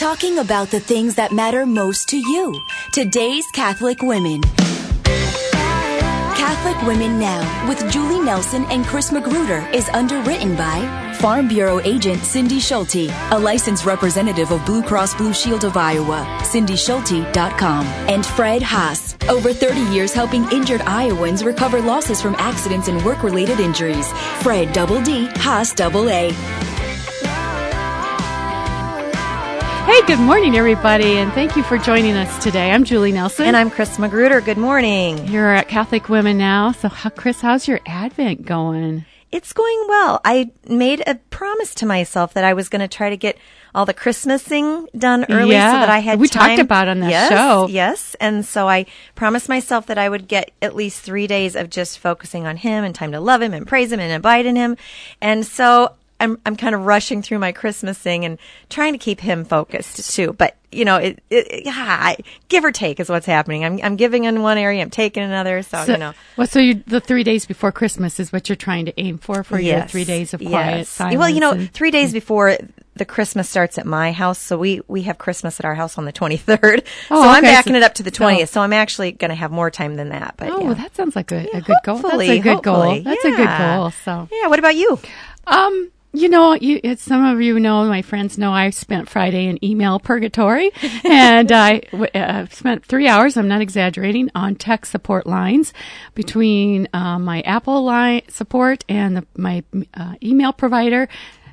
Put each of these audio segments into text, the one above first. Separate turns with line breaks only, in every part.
talking about the things that matter most to you. Today's Catholic Women. Catholic Women Now with Julie Nelson and Chris Magruder is underwritten by Farm Bureau agent Cindy Schulte, a licensed representative of Blue Cross Blue Shield of Iowa, cindyschulte.com, and Fred Haas, over 30 years helping injured Iowans recover losses from accidents and work-related injuries. Fred Double D, Haas Double A.
Hey, good morning, everybody, and thank you for joining us today. I'm Julie Nelson.
And I'm Chris Magruder. Good morning.
You're at Catholic Women Now. So, how, Chris, how's your Advent going?
It's going well. I made a promise to myself that I was going to try to get all the Christmasing done early
Yeah,
so that I had
we
time.
talked about on that
yes,
show.
Yes, and so I promised myself that I would get at least three days of just focusing on Him and time to love Him and praise Him and abide in Him. And so I'm I'm kind of rushing through my Christmasing and trying to keep Him focused too. But you know, it, it, yeah, I- give or take is what's happening. I'm I'm giving in one area, I'm taking another. So,
So,
you know.
well, so you, the three days before Christmas is what you're trying to aim for for your three days of quiet
yes.
silence.
Well, you know,
and-
three days before the Christmas starts at my house, so we we have Christmas at our house on the 23rd.
Oh,
so I'm backing
so-
it up to the
so-
20th. So I'm actually going to have more time than that. But
oh,
yeah.
well, that sounds like a, a good goal. That's a good goal. That's a good
Yeah.
goal. So,
yeah. What about you?
Um, you know, you, some of you know, my friends know I spent Friday in email purgatory and I w- uh, spent three hours, I'm not exaggerating, on tech support lines between uh, my Apple line support and the, my uh, email provider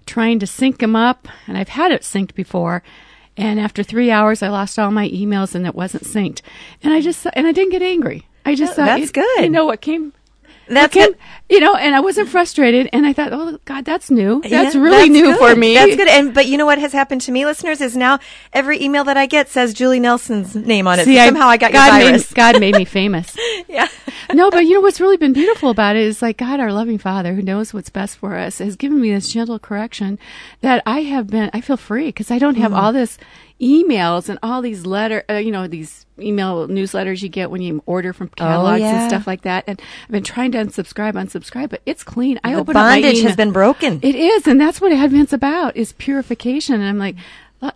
trying to sync them up. And I've had it synced before. And after three hours, I lost all my emails and it wasn't synced. And I just, and I didn't get angry. I just thought,
That's
it-
good.
You know what came
That's
came,
good.
you know, and I wasn't frustrated, and I thought, oh God, that's new. That's
Yeah,
really new
good.
for me.
That's good. And but you know what has happened to me, listeners, is now every email that I get says Julie Nelson's name on it.
See,
so somehow I, got
God
your
made,
virus.
God made me famous.
yeah.
No, but you know what's really been beautiful about it is like God, our loving Father, who knows what's best for us, has given me this gentle correction that I have been. I feel free because I don't have
Mm-hmm.
all this emails and all these letter, uh, you know, these email newsletters you get when you order from catalogs
Oh, yeah.
and stuff like that. And I've been trying to unsubscribe, unsubscribe, but it's clean. I
The
open up my
bondage has been broken.
It is, and that's what Advent's about: is purification. And I'm like, "Lo-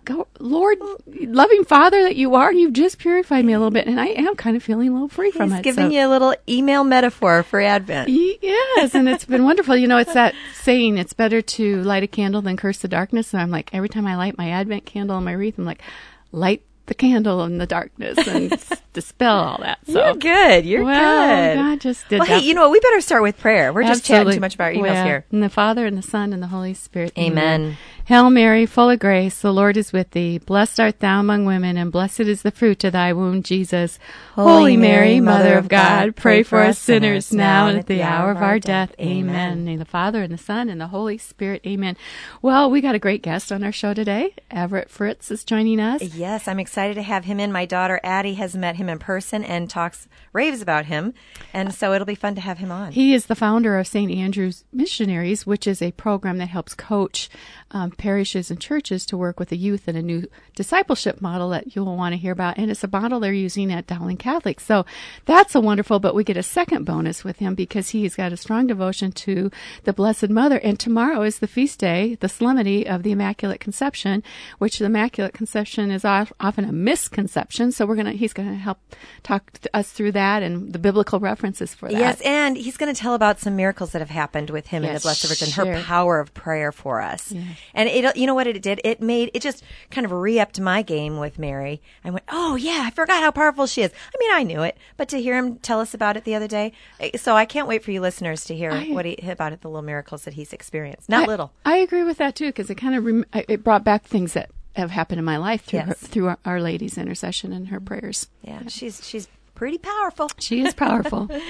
go- Lord, loving Father that you are, you've just purified me a little bit, and I am kind of feeling a little free from
He's
it.
giving
so-
you a little email metaphor for Advent.
Yes, and it's been wonderful. You know, it's that saying, it's better to light a candle than curse the darkness. And I'm like, every time I light my Advent candle on my wreath, I'm like, light the candle in the darkness and dispel all that. So
You're good. You're
well,
good.
God just did
well,
that.
hey, you know what? We better start with prayer. We're just chatting too much about our emails
Well,
here.
In the Father and the Son and the Holy Spirit.
Amen.
Hail Mary, full of grace, the Lord is with thee. Blessed art thou among women, and blessed is the fruit of thy womb, Jesus. Holy Mary, Mother of God, pray for us sinners now and at the hour of our death. Amen. In the Father and the Son and the Holy Spirit. Amen. Well, we got a great guest on our show today. Everett Fritz is joining us.
Yes, I'm excited to have him in. My daughter Addie has met him in person and talks raves about him, and so it'll be fun to have him on.
He is the founder of St. Andrew's Missionaries, which is a program that helps coach um, parishes and churches to work with the youth in a new discipleship model that you'll want to hear about. And it's a model they're using at Dowling Catholic. So that's a wonderful, but we get a second bonus with him because he's got a strong devotion to the Blessed Mother. And tomorrow is the feast day, the solemnity of the Immaculate Conception, which the Immaculate Conception is often a misconception. So we're going to, he's going to help talk us through that and the biblical references for that.
Yes, and he's going to tell about some miracles that have happened with him and the Blessed Virgin,
share.
her power of prayer for us. And it, you know what it did? It made it just kind of re-upped my game with Mary. I went, oh yeah, I forgot how powerful she is. I mean, I knew it, but to hear him tell us about it the other day, eh, so I can't wait for you listeners to hear
I-
what he about it, the little miracles that he's experienced. Not
I-
little.
I agree with that too because it kind of rem- it brought back things that have happened in my life through her, through our, our Lady's intercession and her prayers.
Yeah, she's she's pretty powerful.
She is powerful.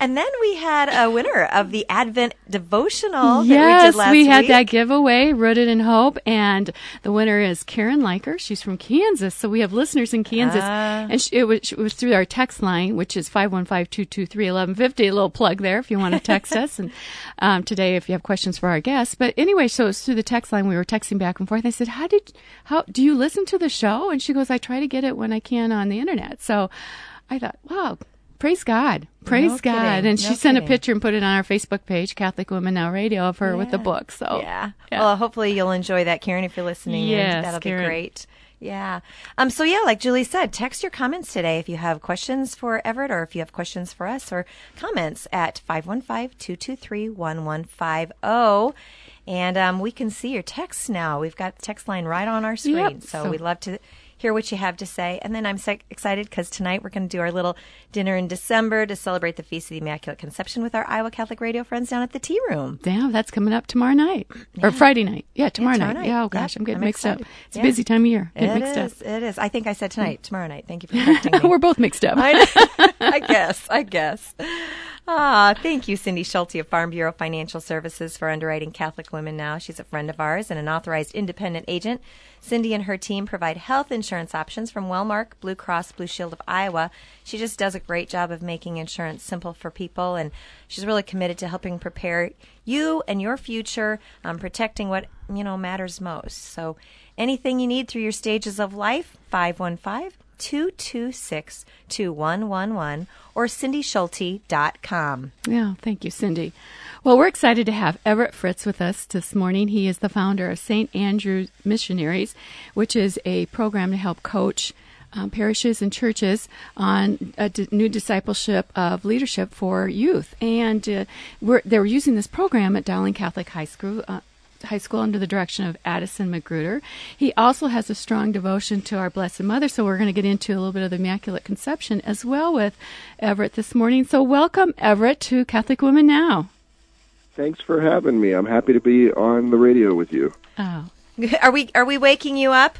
And then we had a winner of the Advent devotional that we
yes,
did last
we had
week.
that giveaway, Rooted in Hope, and the winner is Karen Liker. She's from Kansas, so we have listeners in Kansas,
Ah.
and she, it, was, it was through our text line, which is five one five two two three eleven fifty. A little plug there if you want to text us, and um, today if you have questions for our guests. But anyway, so it's through the text line. We were texting back and forth. I said, "How did how do you listen to the show?" And she goes, "I try to get it when I can on the internet." So I thought, wow. Praise God. Praise
No
God.
kidding.
And she
No
sent a picture and put it on our Facebook page, Catholic Women Now Radio, of her with the book. So
yeah.
yeah.
Well, hopefully you'll enjoy that, Karen, if you're listening.
Yes,
that'll
Karen.
be great. Yeah. Um, so yeah, like Julie said, text your comments today if you have questions for Everett or if you have questions for us or comments at 515-223-1150. And um, we can see your texts now. We've got the text line right on our screen.
Yep.
So,
So-
we'd love to hear what you have to say. And then I'm so excited because tonight we're going to do our little dinner in December to celebrate the Feast of the Immaculate Conception with our Iowa Catholic Radio friends down at the tea room.
Yeah, that's coming up tomorrow night or Friday night. Yeah, tomorrow,
tomorrow
night.
night.
Yeah, oh
Yep,
gosh, I'm getting
I'm
mixed
excited.
up. It's
Yeah.
a busy time of year. Getting
It
mixed
is. It is. I think I said tonight, tomorrow night. Thank you for correcting me.
We're both mixed up.
I, I guess. I guess. Ah, thank you, Cindy Schulte of Farm Bureau Financial Services for underwriting Catholic Women Now. She's a friend of ours and an authorized independent agent. Cindy and her team provide health insurance options from Wellmark, Blue Cross Blue Shield of Iowa. She just does a great job of making insurance simple for people, and she's really committed to helping prepare you and your future, um, protecting what you know matters most. So, anything you need through your stages of life, 515 226 2111 or cindyschulte.com.
Yeah, thank you, Cindy. Well, we're excited to have Everett Fritz with us this morning. He is the founder of St. Andrew Missionaries, which is a program to help coach um, parishes and churches on a d- new discipleship of leadership for youth. And uh, we're, they were using this program at Dowling Catholic High School. Uh, High School under the direction of Addison Magruder. He also has a strong devotion to our Blessed Mother, so we're going to get into a little bit of the Immaculate Conception as well with Everett this morning. So, welcome, Everett, to Catholic Women Now.
Thanks for having me. I'm happy to be on the radio with you.
Oh,
Are we are we waking you up?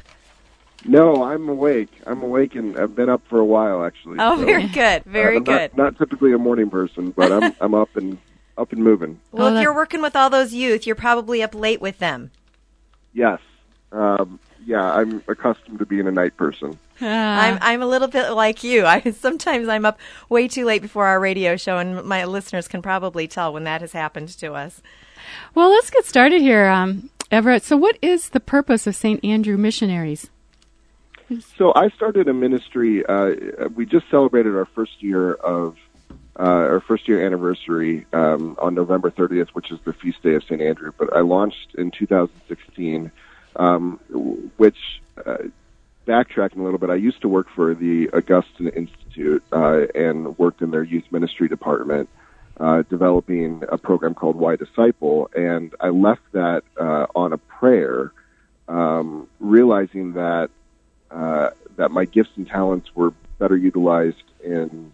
No, I'm awake. I'm awake, and I've been up for a while actually.
Oh,
so,
very good. Very
uh, I'm
good.
Not, not typically a morning person, but I'm I'm up and up and moving.
well,
Oh,
if
that-
you're working with all those youth, you're probably up late with them.
Yes. Um, yeah, I'm accustomed to being a night person.
I'm I'm a little bit like you. I sometimes I'm up way too late before our radio show, and my listeners can probably tell when that has happened to us.
well, let's get started here, um, Everett. So, what is the purpose of St. Andrew Missionaries?
So I started a ministry. Uh, we just celebrated our first year of uh, our first year anniversary um, on November 30th, which is the feast day of St. Andrew. But I launched in 2016, um, which uh, backtracking a little bit, I used to work for the Augustine Institute uh, and worked in their youth ministry department. Uh, developing a program called YDisciple, and I left that uh, on a prayer, um, realizing that uh, that my gifts and talents were better utilized in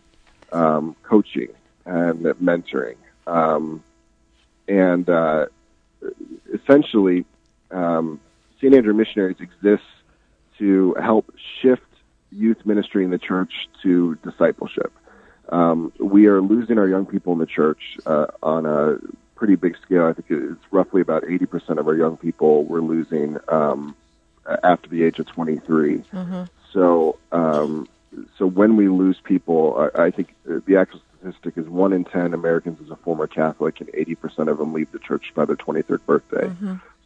um, coaching and mentoring. Um, and uh, essentially, um, St. Andrew Missionaries exists to help shift youth ministry in the church to discipleship. Um, we are losing our young people in the church uh, on a pretty big scale. I think it's roughly about 80% of our young people we're losing um, after the age of 23. So, um, so when we lose people, I, I think the actual statistic is one in 10 Americans is a former Catholic, and 80% of them leave the church by their 23rd birthday.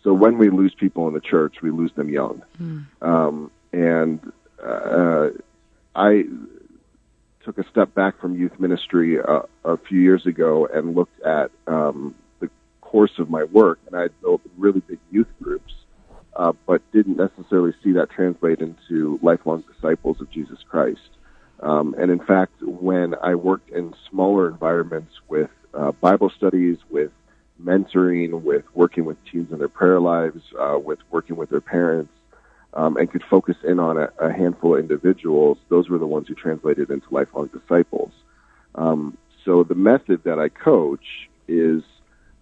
So when we lose people in the church, we lose them young. Um, and uh, I took a step back from youth ministry uh, a few years ago and looked at um, the course of my work, and I built really big youth groups, uh, but didn't necessarily see that translate into lifelong disciples of Jesus Christ. Um, and in fact, when I worked in smaller environments with uh, Bible studies, with mentoring, with working with teens in their prayer lives, uh, with working with their parents, um, and could focus in on a, a handful of individuals, those were the ones who translated into lifelong disciples. Um, so the method that I coach is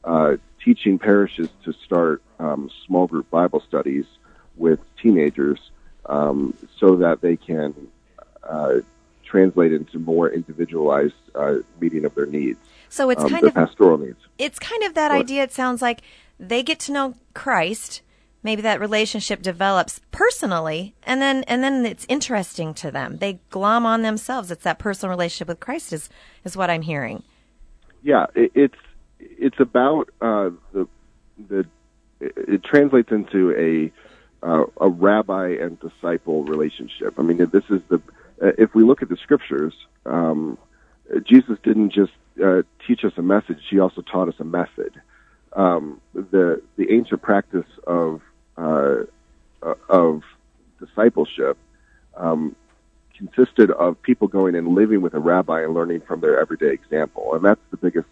uh, teaching parishes to start um, small group Bible studies with teenagers um, so that they can uh, translate into more individualized uh, meeting of their needs,
So it's
um,
kind of
pastoral needs.
it's kind of that
What?
idea. It sounds like they get to know Christ. Maybe that relationship develops personally, and then and then it's interesting to them. They glom on themselves. It's that personal relationship with Christ is is what I'm hearing.
yeah, it, it's it's about uh, the the it, translates into a uh, a rabbi and disciple relationship. I mean, this is the uh, if we look at the scriptures, um, Jesus didn't just uh, teach us a message; he also taught us a method. Um, the the ancient practice of uh, uh, of discipleship um, consisted of people going and living with a rabbi and learning from their everyday example. And that's the biggest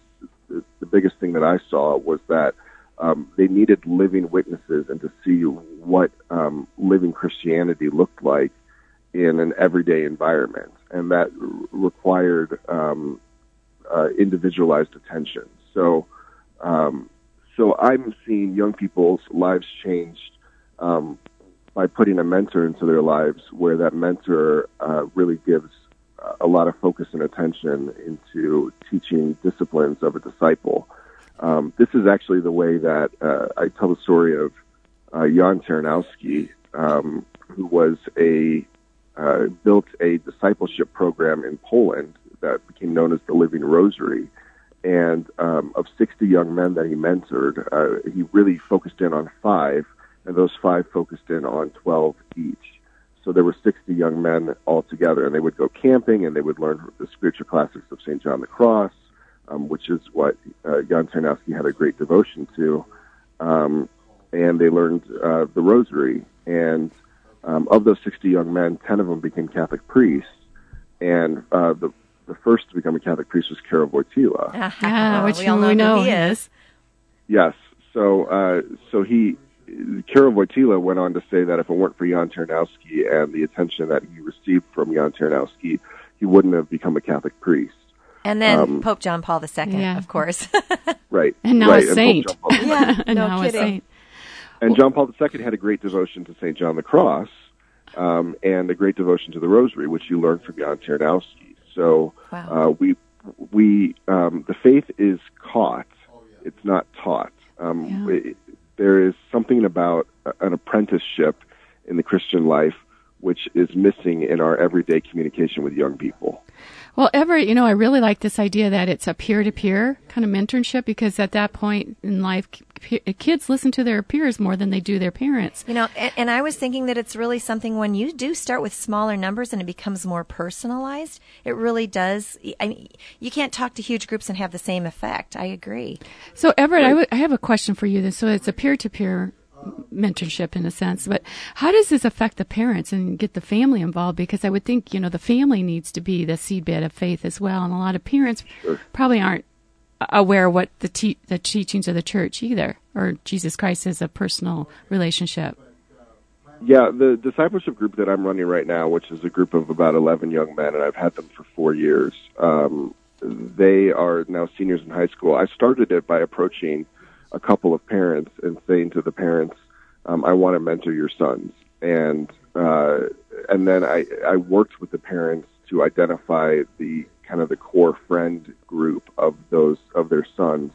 biggest thing that I saw was that um, they needed living witnesses and to see what um, living Christianity looked like in an everyday environment, and that required um, uh, individualized attention. So, um, so I'm seeing young people's lives changed um, by putting a mentor into their lives, where that mentor uh, really gives a lot of focus and attention into teaching disciplines of a disciple. Um, this is actually the way that uh, I tell the story of uh, Jan Tyranowski, um, who was a uh, built a discipleship program in Poland that became known as the Living Rosary. And um, of 60 young men that he mentored, uh, he really focused in on five, and those five focused in on 12 each. So there were 60 young men all together, and they would go camping and they would learn the spiritual classics of St. John the Cross, um, which is what uh, Jan Tyranowski had a great devotion to. Um, and they learned uh, the Rosary. And um, of those 60 young men, 10 of them became Catholic priests. And uh, the the first to become a Catholic priest was Karol Wojtyla.
Yeah, which
we all know,
we know
who he
he
is.
Yes. So, uh, so he, Karol Wojtyla went on to say that if it weren't for Jan Tyranowski and the attention that he received from Jan Tyranowski, he wouldn't have become a Catholic priest.
And then
Um,
Pope John Paul II,
Yeah.
of course.
Right.
And now
right.
a saint.
John Paul II.
yeah,
and
no
now a
kidding.
saint.
And John Paul II had a great devotion to St. John the Cross um, and a great devotion to the Rosary, which you learned from Jan Tyranowski. So
Wow.
uh, we, we, um, the faith is caught, it's not taught. Um,
Yeah.
it- there is something about an apprenticeship in the Christian life which is missing in our everyday communication with young people.
Well, Everett, you know, I really like this idea that it's a peer to peer kind of mentorship because at that point in life, kids listen to their peers more than they do their parents.
You know, and, and I was thinking that it's really something when you do start with smaller numbers and it becomes more personalized, it really does. I mean, you can't talk to huge groups and have the same effect. I agree.
So, Everett, I, w- I have a question for you. So, it's a peer to peer mentorship in a sense, but how does this affect the parents and get the family involved? Because I would think, you know, the family needs to be the seedbed of faith as well. And a lot of parents probably aren't aware what the, te- the teachings of the church either, or Jesus Christ as a personal relationship.
Yeah, the discipleship group that I'm running right now, which is a group of about 11 young men, and I've had them for four years. Um, they are now seniors in high school. I started it by approaching a couple of parents and saying to the parents, um, "I want to mentor your sons," and uh, and then I, I worked with the parents to identify the kind of the core friend group of those of their sons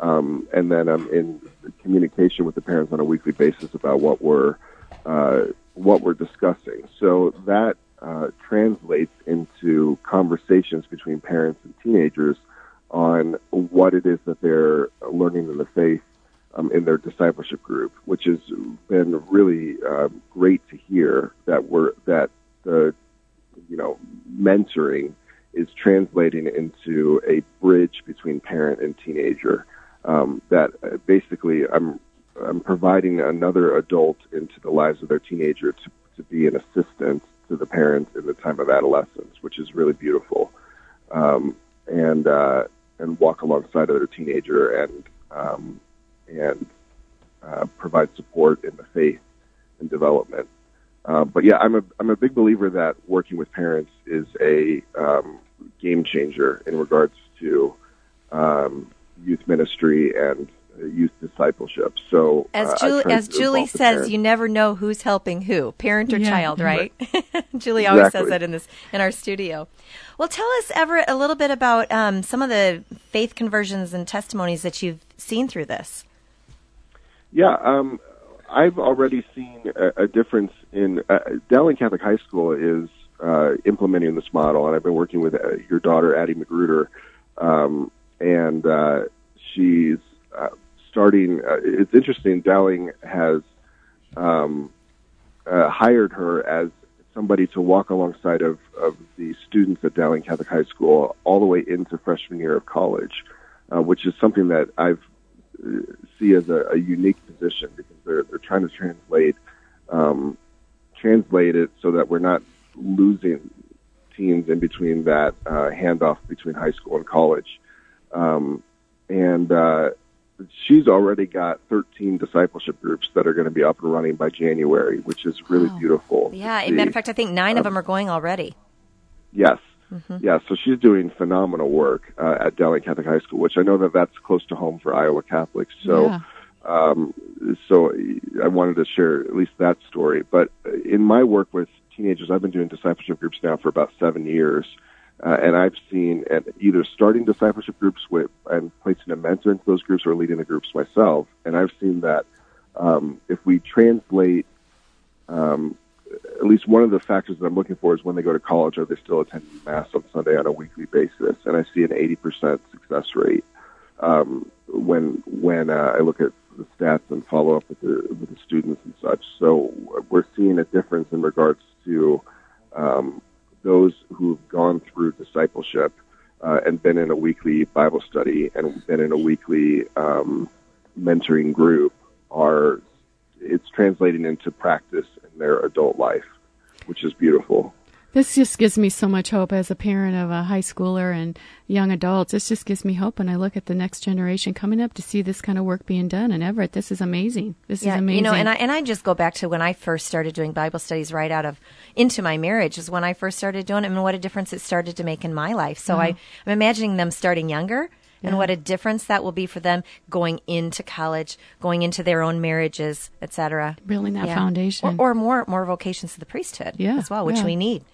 um, and then I'm in communication with the parents on a weekly basis about what we're uh, what we're discussing. So that uh, translates into conversations between parents and teenagers on what it is that they're learning in the faith um, in their discipleship group, which has been really uh, great to hear that we're that the you know mentoring translating into a bridge between parent and teenager. Um, that uh, basically I'm I'm providing another adult into the lives of their teenager to to be an assistant to the parents in the time of adolescence, which is really beautiful, um, and uh, and walk alongside of their teenager and um, and uh, provide support in the faith and development. Uh, but yeah, I'm a I'm a big believer that working with parents is a um, game changer in regards to um, youth ministry and uh, youth discipleship. So
As
uh,
Julie, as Julie says,
parents.
you never know who's helping who, parent or
Yeah.
child, right? Julie always says that in this in our studio. Well, tell us, Everett, a little bit about um, some of the faith conversions and testimonies that you've seen through this.
Yeah, um, I've already seen a, a difference in uh, Dowling Catholic High School is uh, implementing this model, and I've been working with uh, your daughter Addie Magruder, um, and uh, she's uh, starting. Uh, it's interesting. Dowling has um, uh, hired her as somebody to walk alongside of, of the students at Dowling Catholic High School all the way into freshman year of college, uh, which is something that I've see as a, a unique position because they're they're trying to translate um, translate it so that we're not losing teens in between that uh, handoff between high school and college. Um, and uh, she's already got 13 discipleship groups that are going to be up and running by January, which is really wow. beautiful.
Yeah, as matter of fact, I think nine um, of them are going already.
Yes. Mm-hmm. Yeah, so she's doing phenomenal work uh, at Dowling Catholic High School, which I know that that's close to home for Iowa Catholics. So, yeah. um, so I wanted to share at least that story. But in my work with teenagers, I've been doing discipleship groups now for about seven years. Uh, and I've seen at either starting discipleship groups with and placing a mentor into those groups or leading the groups myself. And I've seen that um, if we translate, um, at least one of the factors that I'm looking for is when they go to college, are they still attending Mass on Sunday on a weekly basis? And I see an 80% success rate um, when when uh, I look at the stats and follow up with the with the students and such. So we're seeing a difference in regards to um, those who've gone through discipleship uh, and been in a weekly Bible study and been in a weekly um, mentoring group are it's translating into practice in their adult life, which is beautiful.
This just gives me so much hope as a parent of a high schooler and young adults. This just gives me hope when I look at the next generation coming up to see this kind of work being done. And Everett, this is amazing. This yeah, is amazing.
You know, and I and I just go back to when I first started doing Bible studies right out of into my marriage is when I first started doing it and what a difference it started to make in my life. So uh-huh. I, I'm imagining them starting younger yeah. and what a difference that will be for them going into college, going into their own marriages, etc.
Building that yeah. foundation,
or, or, more more vocations to the priesthood,
yeah.
as well, which
yeah.
we need.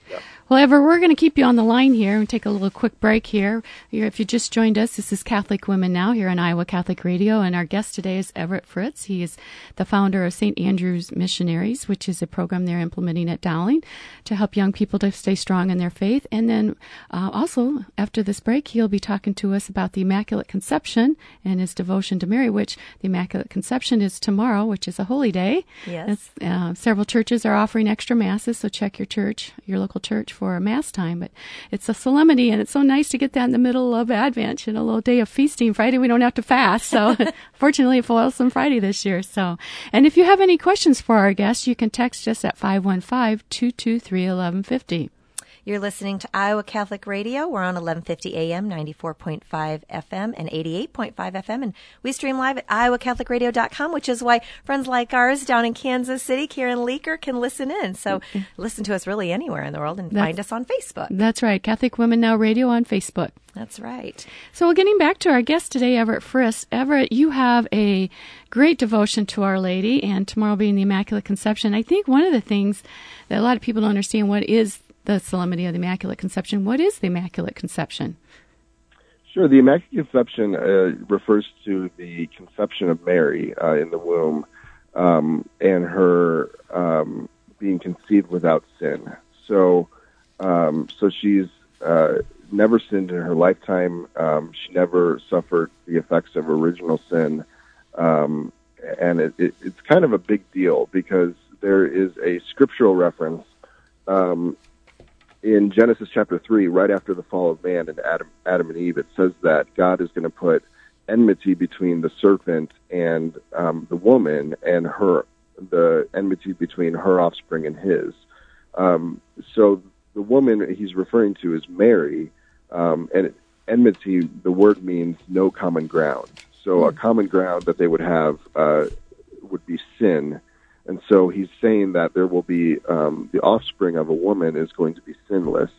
Well, Ever, we're going to keep you on the line here and take a little quick break here. If you just joined us, this is Catholic Women Now here on Iowa Catholic Radio, and our guest today is Everett Fritz. He is the founder of St. Andrew's Missionaries, which is a program they're implementing at Dowling to help young people to stay strong in their faith. And then uh, also, after this break, he'll be talking to us about the Immaculate Conception and his devotion to Mary, which the Immaculate Conception is tomorrow, which is a holy day.
Yes.
Uh, several churches are offering extra masses, so check your church, your local church for a mass time, but it's a solemnity and it's so nice to get that in the middle of Advent, you know, a little day of feasting. Friday we don't have to fast. So fortunately it falls on Friday this year. So, and if you have any questions for our guests, you can text us at 515-223-1150.
You're listening to Iowa Catholic Radio. We're on 1150 AM, 94.5 FM, and 88.5 FM. And we stream live at iowacatholicradio.com, which is why friends like ours down in Kansas City, Karen Leaker, can listen in. So listen to us really anywhere in the world and that's, find us on Facebook.
That's right. Catholic Women Now Radio on Facebook.
That's right.
So, we're getting back to our guest today, Everett Fritz. Everett, you have a great devotion to Our Lady, and tomorrow being the Immaculate Conception. I think one of the things that a lot of people don't understand what is the Solemnity of the Immaculate Conception. What is the Immaculate Conception?
Sure. The Immaculate Conception uh, refers to the conception of Mary uh, in the womb um, and her um, being conceived without sin. So, um, so she's uh, never sinned in her lifetime. Um, she never suffered the effects of original sin, um, and it, it, it's kind of a big deal because there is a scriptural reference um, in Genesis chapter 3, right after the fall of man and Adam, Adam and Eve, it says that God is going to put enmity between the serpent and um, the woman and her, the enmity between her offspring and his. Um, so the woman he's referring to is Mary, um, and enmity, the word means no common ground. So a common ground that they would have uh, would be sin and so he's saying that there will be um, the offspring of a woman is going to be sinless,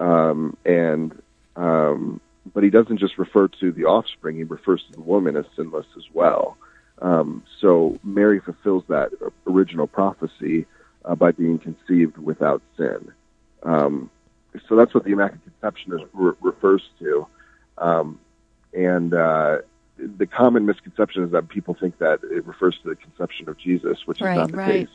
um, and um, but he doesn't just refer to the offspring; he refers to the woman as sinless as well. Um, so Mary fulfills that original prophecy uh, by being conceived without sin. Um, so that's what the Immaculate Conception is, re- refers to, um, and. Uh, the common misconception is that people think that it refers to the conception of Jesus, which
right,
is not the
right.
case.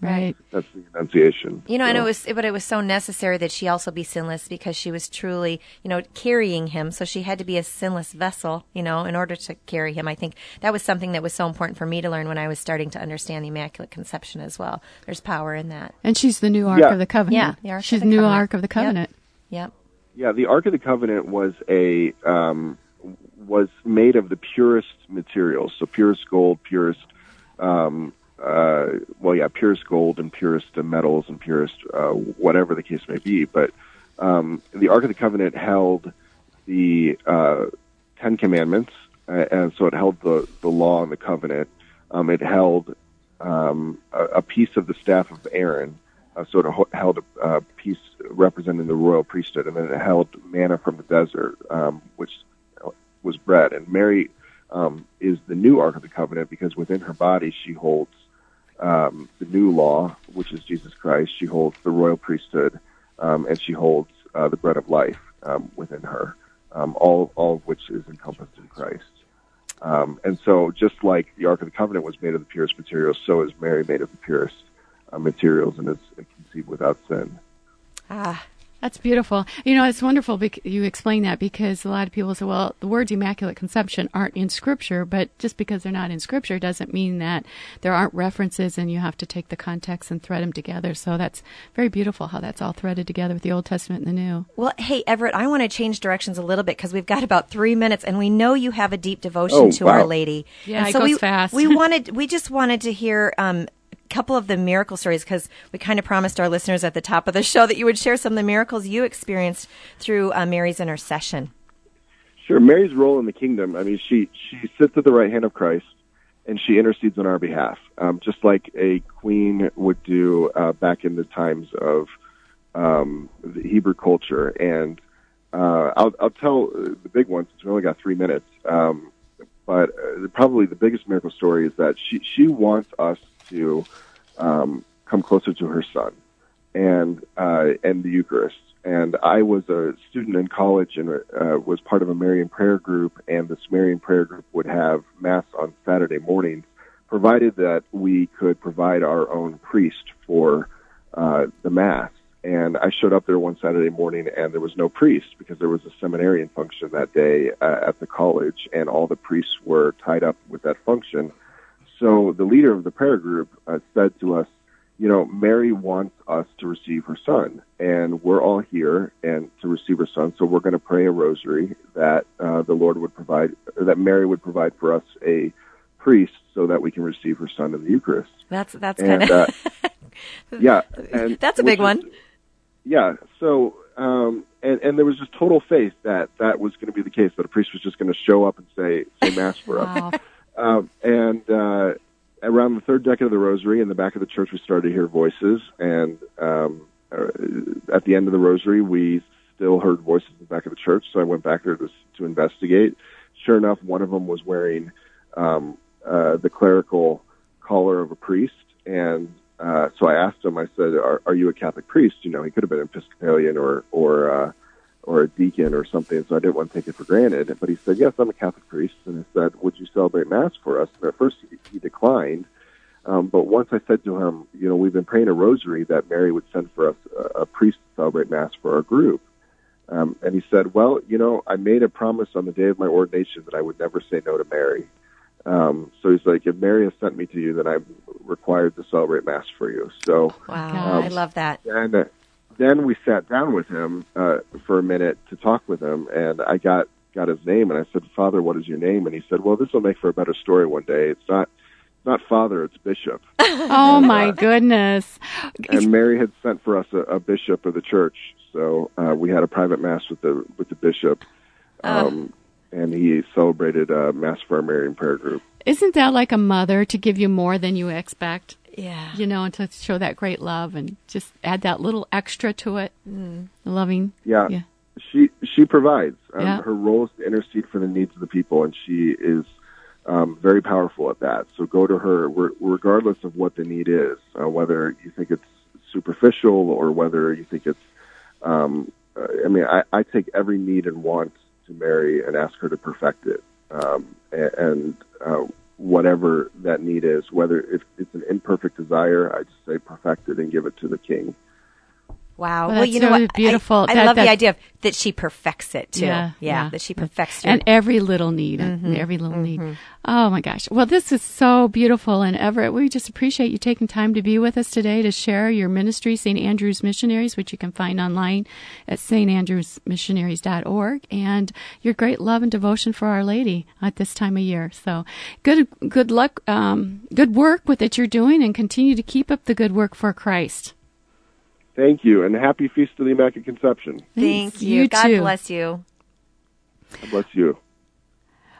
Right.
That's the Annunciation.
You know, so. and it was, but it was so necessary that she also be sinless because she was truly, you know, carrying him. So she had to be a sinless vessel, you know, in order to carry him. I think that was something that was so important for me to learn when I was starting to understand the Immaculate Conception as well. There's power in that.
And she's the new Ark
yeah.
of the Covenant.
Yeah, the Ark
she's
the
new
Covenant.
Ark of the Covenant.
Yep. yep.
Yeah, the Ark of the Covenant was a um, was made of the purest materials, so purest gold, purest um, uh, well, yeah, purest gold and purest metals and purest uh, whatever the case may be. But um, the Ark of the Covenant held the uh, Ten Commandments, uh, and so it held the the law and the covenant. Um, it held um, a, a piece of the staff of Aaron, uh, so it ho- held a, a piece representing the royal priesthood, and then it held manna from the desert, um, which was bread. And Mary um, is the new Ark of the Covenant because within her body she holds um, the new law, which is Jesus Christ. She holds the royal priesthood, um, and she holds uh, the bread of life um, within her. Um, all all of which is encompassed in Christ. Um, and so, just like the Ark of the Covenant was made of the purest materials, so is Mary made of the purest uh, materials and is conceived without sin.
Ah,
That's beautiful. You know, it's wonderful bec- you explain that because a lot of people say, well, the words Immaculate Conception aren't in Scripture, but just because they're not in Scripture doesn't mean that there aren't references and you have to take the context and thread them together. So that's very beautiful how that's all threaded together with the Old Testament and the New.
Well, hey, Everett, I want to change directions a little bit because we've got about three minutes, and we know you have a deep devotion
Oh,
to
wow.
Our Lady.
Yeah,
and
it
so
goes
we,
fast.
we wanted, we just wanted to hear um, a couple of the miracle stories because we kind of promised our listeners at the top of the show that you would share some of the miracles you experienced through uh, Mary's intercession.
Sure, Mary's role in the kingdom. I mean, she she sits at the right hand of Christ, and she intercedes on our behalf, um, just like a queen would do uh, back in the times of um, the Hebrew culture. And uh, I'll I'll tell the big one since we only got three minutes. Um, but uh, probably the biggest miracle story is that she she wants us to um, come closer to her son and uh, and the Eucharist. And I was a student in college and uh, was part of a Marian prayer group, and this Marian prayer group would have mass on Saturday mornings, provided that we could provide our own priest for uh, the mass. And I showed up there one Saturday morning, and there was no priest because there was a seminarian function that day uh, at the college, and all the priests were tied up with that function. So the leader of the prayer group uh, said to us, you know, Mary wants us to receive her son, and we're all here and to receive her son. So we're going to pray a rosary that uh, the Lord would provide, or that Mary would provide for us a priest, so that we can receive her son in the Eucharist.
That's that's kind
uh,
of
yeah, and
That's a big one.
yeah. So, um, and and there was just total faith that that was going to be the case. That a priest was just going to show up and say say mass for us.
Wow.
Um, and uh, around the third decade of the Rosary, in the back of the church, we started to hear voices. And um, uh, at the end of the Rosary, we still heard voices in the back of the church. So I went back there to, to investigate. Sure enough, one of them was wearing um, uh, the clerical collar of a priest. And uh, so I asked him. I said, "Are, are you a Catholic priest?" You know, he could have been Episcopalian or or uh, or a deacon or something. So I didn't want to take it for granted. But he said, "Yes, I'm a Catholic priest." And I said, "Would you celebrate Mass for us?" And at first he, he declined. Um, but once I said to him, "You know, we've been praying a rosary that Mary would send for us a, a priest to celebrate Mass for our group." Um, and he said, "Well, you know, I made a promise on the day of my ordination that I would never say no to Mary." Um, so he's like, "If Mary has sent me to you, then I'm required to celebrate Mass for you." So
wow.
gosh.
I love that.
and uh, then we sat down with him uh, for a minute to talk with him, and I got got his name, and I said, "Father, what is your name?" And he said, "Well, this will make for a better story one day. It's not not Father, it's Bishop."
Oh my goodness.
and Mary had sent for us a, a bishop of the church, so uh, we had a private mass with the with the bishop, um, and he celebrated uh, mass for our Marian prayer group.
Isn't that like a mother to give you more than you expect?
Yeah.
You know, and to show that great love and just add that little extra to it. Mm. Loving.
Yeah.
Yeah.
She she provides. Um,
Yeah.
Her role is to intercede for the needs of the people, and she is um, very powerful at that. So go to her re- regardless of what the need is, uh, whether you think it's superficial or whether you think it's. Um, uh, I mean, I, I take every need and want to Mary and ask her to perfect it, um, and, and uh, whatever that need is, whether if it's an imperfect desire, I just say perfect it and give it to the King.
Wow.
Well,
Well, you know
really
what?
beautiful.
I, I
That-
love the idea of that she perfects it too.
Yeah,
Yeah.
yeah.
That she perfects it.
and every little need,
Mm-hmm.
every little need. Oh my gosh! Well, this is so beautiful, and Everett, we just appreciate you taking time to be with us today to share your ministry, St. Andrew's Missionaries, which you can find online at standrewsmissionaries.org, and your great love and devotion for Our Lady at this time of year. So, good, good luck, um, good work with that you're doing, and continue to keep up the good work for Christ.
Thank you, and happy Feast of the Immaculate Conception.
Thank you.
You
God
too.
bless you.
God bless you.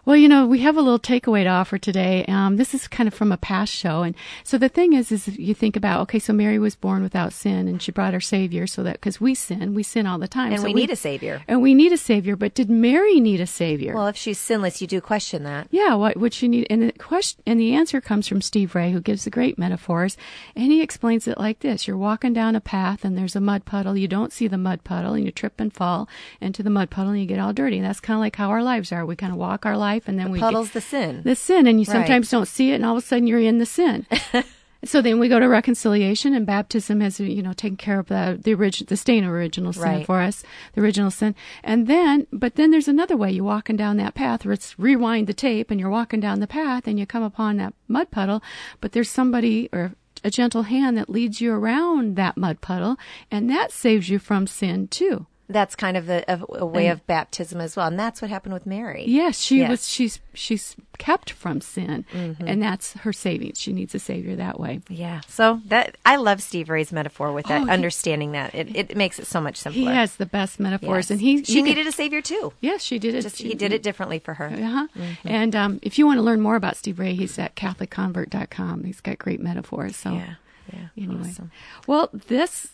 Well, you know, we have a little takeaway to offer today. Um, this is kind of from a past show, and so the thing is, is you think about okay, so Mary was born without sin, and she brought her Savior, so that because we sin, we sin all the time,
And
so
we need a savior.
and we need a Savior. But did Mary need a Savior?
Well, if she's sinless, you do question that.
yeah, what would she need? And the question, and the answer comes from Steve Ray, who gives the great metaphors, and he explains it like this: You're walking down a path, and there's a mud puddle. You don't see the mud puddle, and you trip and fall into the mud puddle, and you get all dirty. And that's kind of like how our lives are. We kind of walk our life, and then we get-
Puddle's the sin.
the sin and you
Right.
sometimes don't see it and all of a sudden you're in the sin so then we go to reconciliation and baptism has you know taken care of the the original the stain of original sin
Right.
for us the original sin and then but then there's another way you're walking down that path where it's rewind the tape and you're walking down the path and you come upon that mud puddle but there's somebody or a gentle hand that leads you around that mud puddle and that saves you from sin too
That's kind of a, a, a way of baptism as well, and that's what happened with Mary.
Yes, she
Yes.
was. She's she's kept from sin,
Mm-hmm.
and that's her saving. She needs a savior that way.
Yeah. So that I love Steve Ray's metaphor with that,
Oh, he-
understanding that it, it makes it so much simpler.
He has the best metaphors,
Yes.
and he
she needed a savior too.
Yes, she did it.
Just he did it differently for her.
Uh-huh. And um, if you want to learn more about Steve Ray, he's at CatholicConvert.com. He's got great metaphors. So
Yeah. Yeah.
anyway,
Awesome.
well, this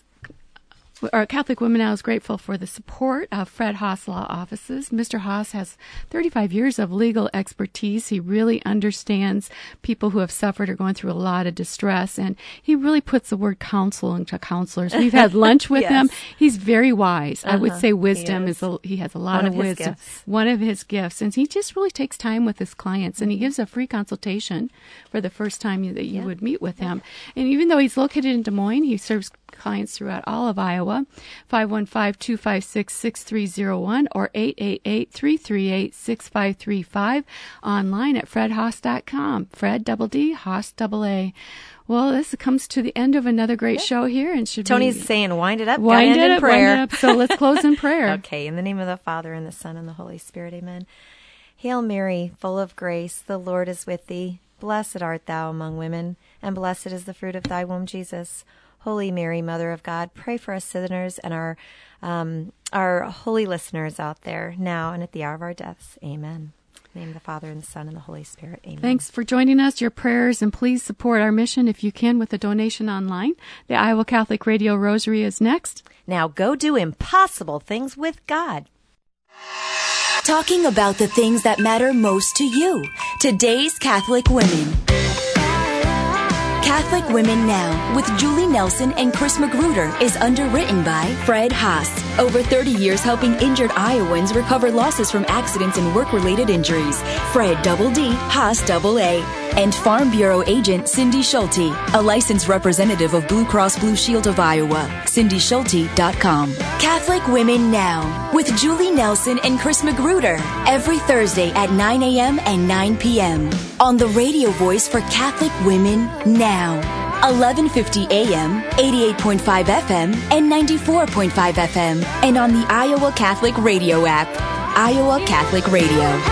our Catholic Women Now is grateful for the support of Fred Haas Law Offices. Mr. Haas has 35 years of legal expertise. He really understands people who have suffered or going through a lot of distress, and he really puts the word counsel into counselors. We've had lunch with
Yes.
him. He's very wise. I would
Uh-huh.
say wisdom
He
is. a, he has a lot
One
of,
of
wisdom.
gifts.
One of his gifts, and he just really takes time with his clients, and he
Mm-hmm.
gives a free consultation for the first time you, that you would meet with him. And even though he's located in Des Moines, he serves clients throughout all of Iowa. 515-256-6301 or 888-338-6535 online at fredhaas.com. Fred double D, Haas double A. Well, this comes to the end of another great show here and should
Tony's
be
saying, "Wind it up,
wind it
in
up,
prayer."
wind it up. So let's close in prayer.
Okay, in the name of the Father and the Son and the Holy Spirit, amen. Hail Mary, full of grace, the Lord is with thee. Blessed art thou among women, and blessed is the fruit of thy womb, Jesus. Holy Mary, Mother of God, pray for us sinners and our um, our holy listeners out there now and at the hour of our deaths. Amen. In the name of the Father and the Son and the Holy Spirit. Amen.
Thanks for joining us, your prayers, and please support our mission if you can with a donation online. The Iowa Catholic Radio Rosary is next.
Now go do impossible things with God.
Talking about the things that matter most to you. Today's Catholic Women. Catholic Women Now with Julie Nelson and Chris Magruder is underwritten by Fred Haas. Over 30 years helping injured Iowans recover losses from accidents and work related injuries. Fred Double D, Haas Double A. And Farm Bureau agent Cindy Schulte, a licensed representative of Blue Cross Blue Shield of Iowa. CindySchulte.com. Catholic Women Now with Julie Nelson and Chris Magruder every Thursday at 9 a.m. and 9 p.m. on the radio voice for Catholic Women Now. 1150 AM, 88.5 FM, and 94.5 FM, and on the Iowa Catholic Radio app. Iowa Catholic Radio.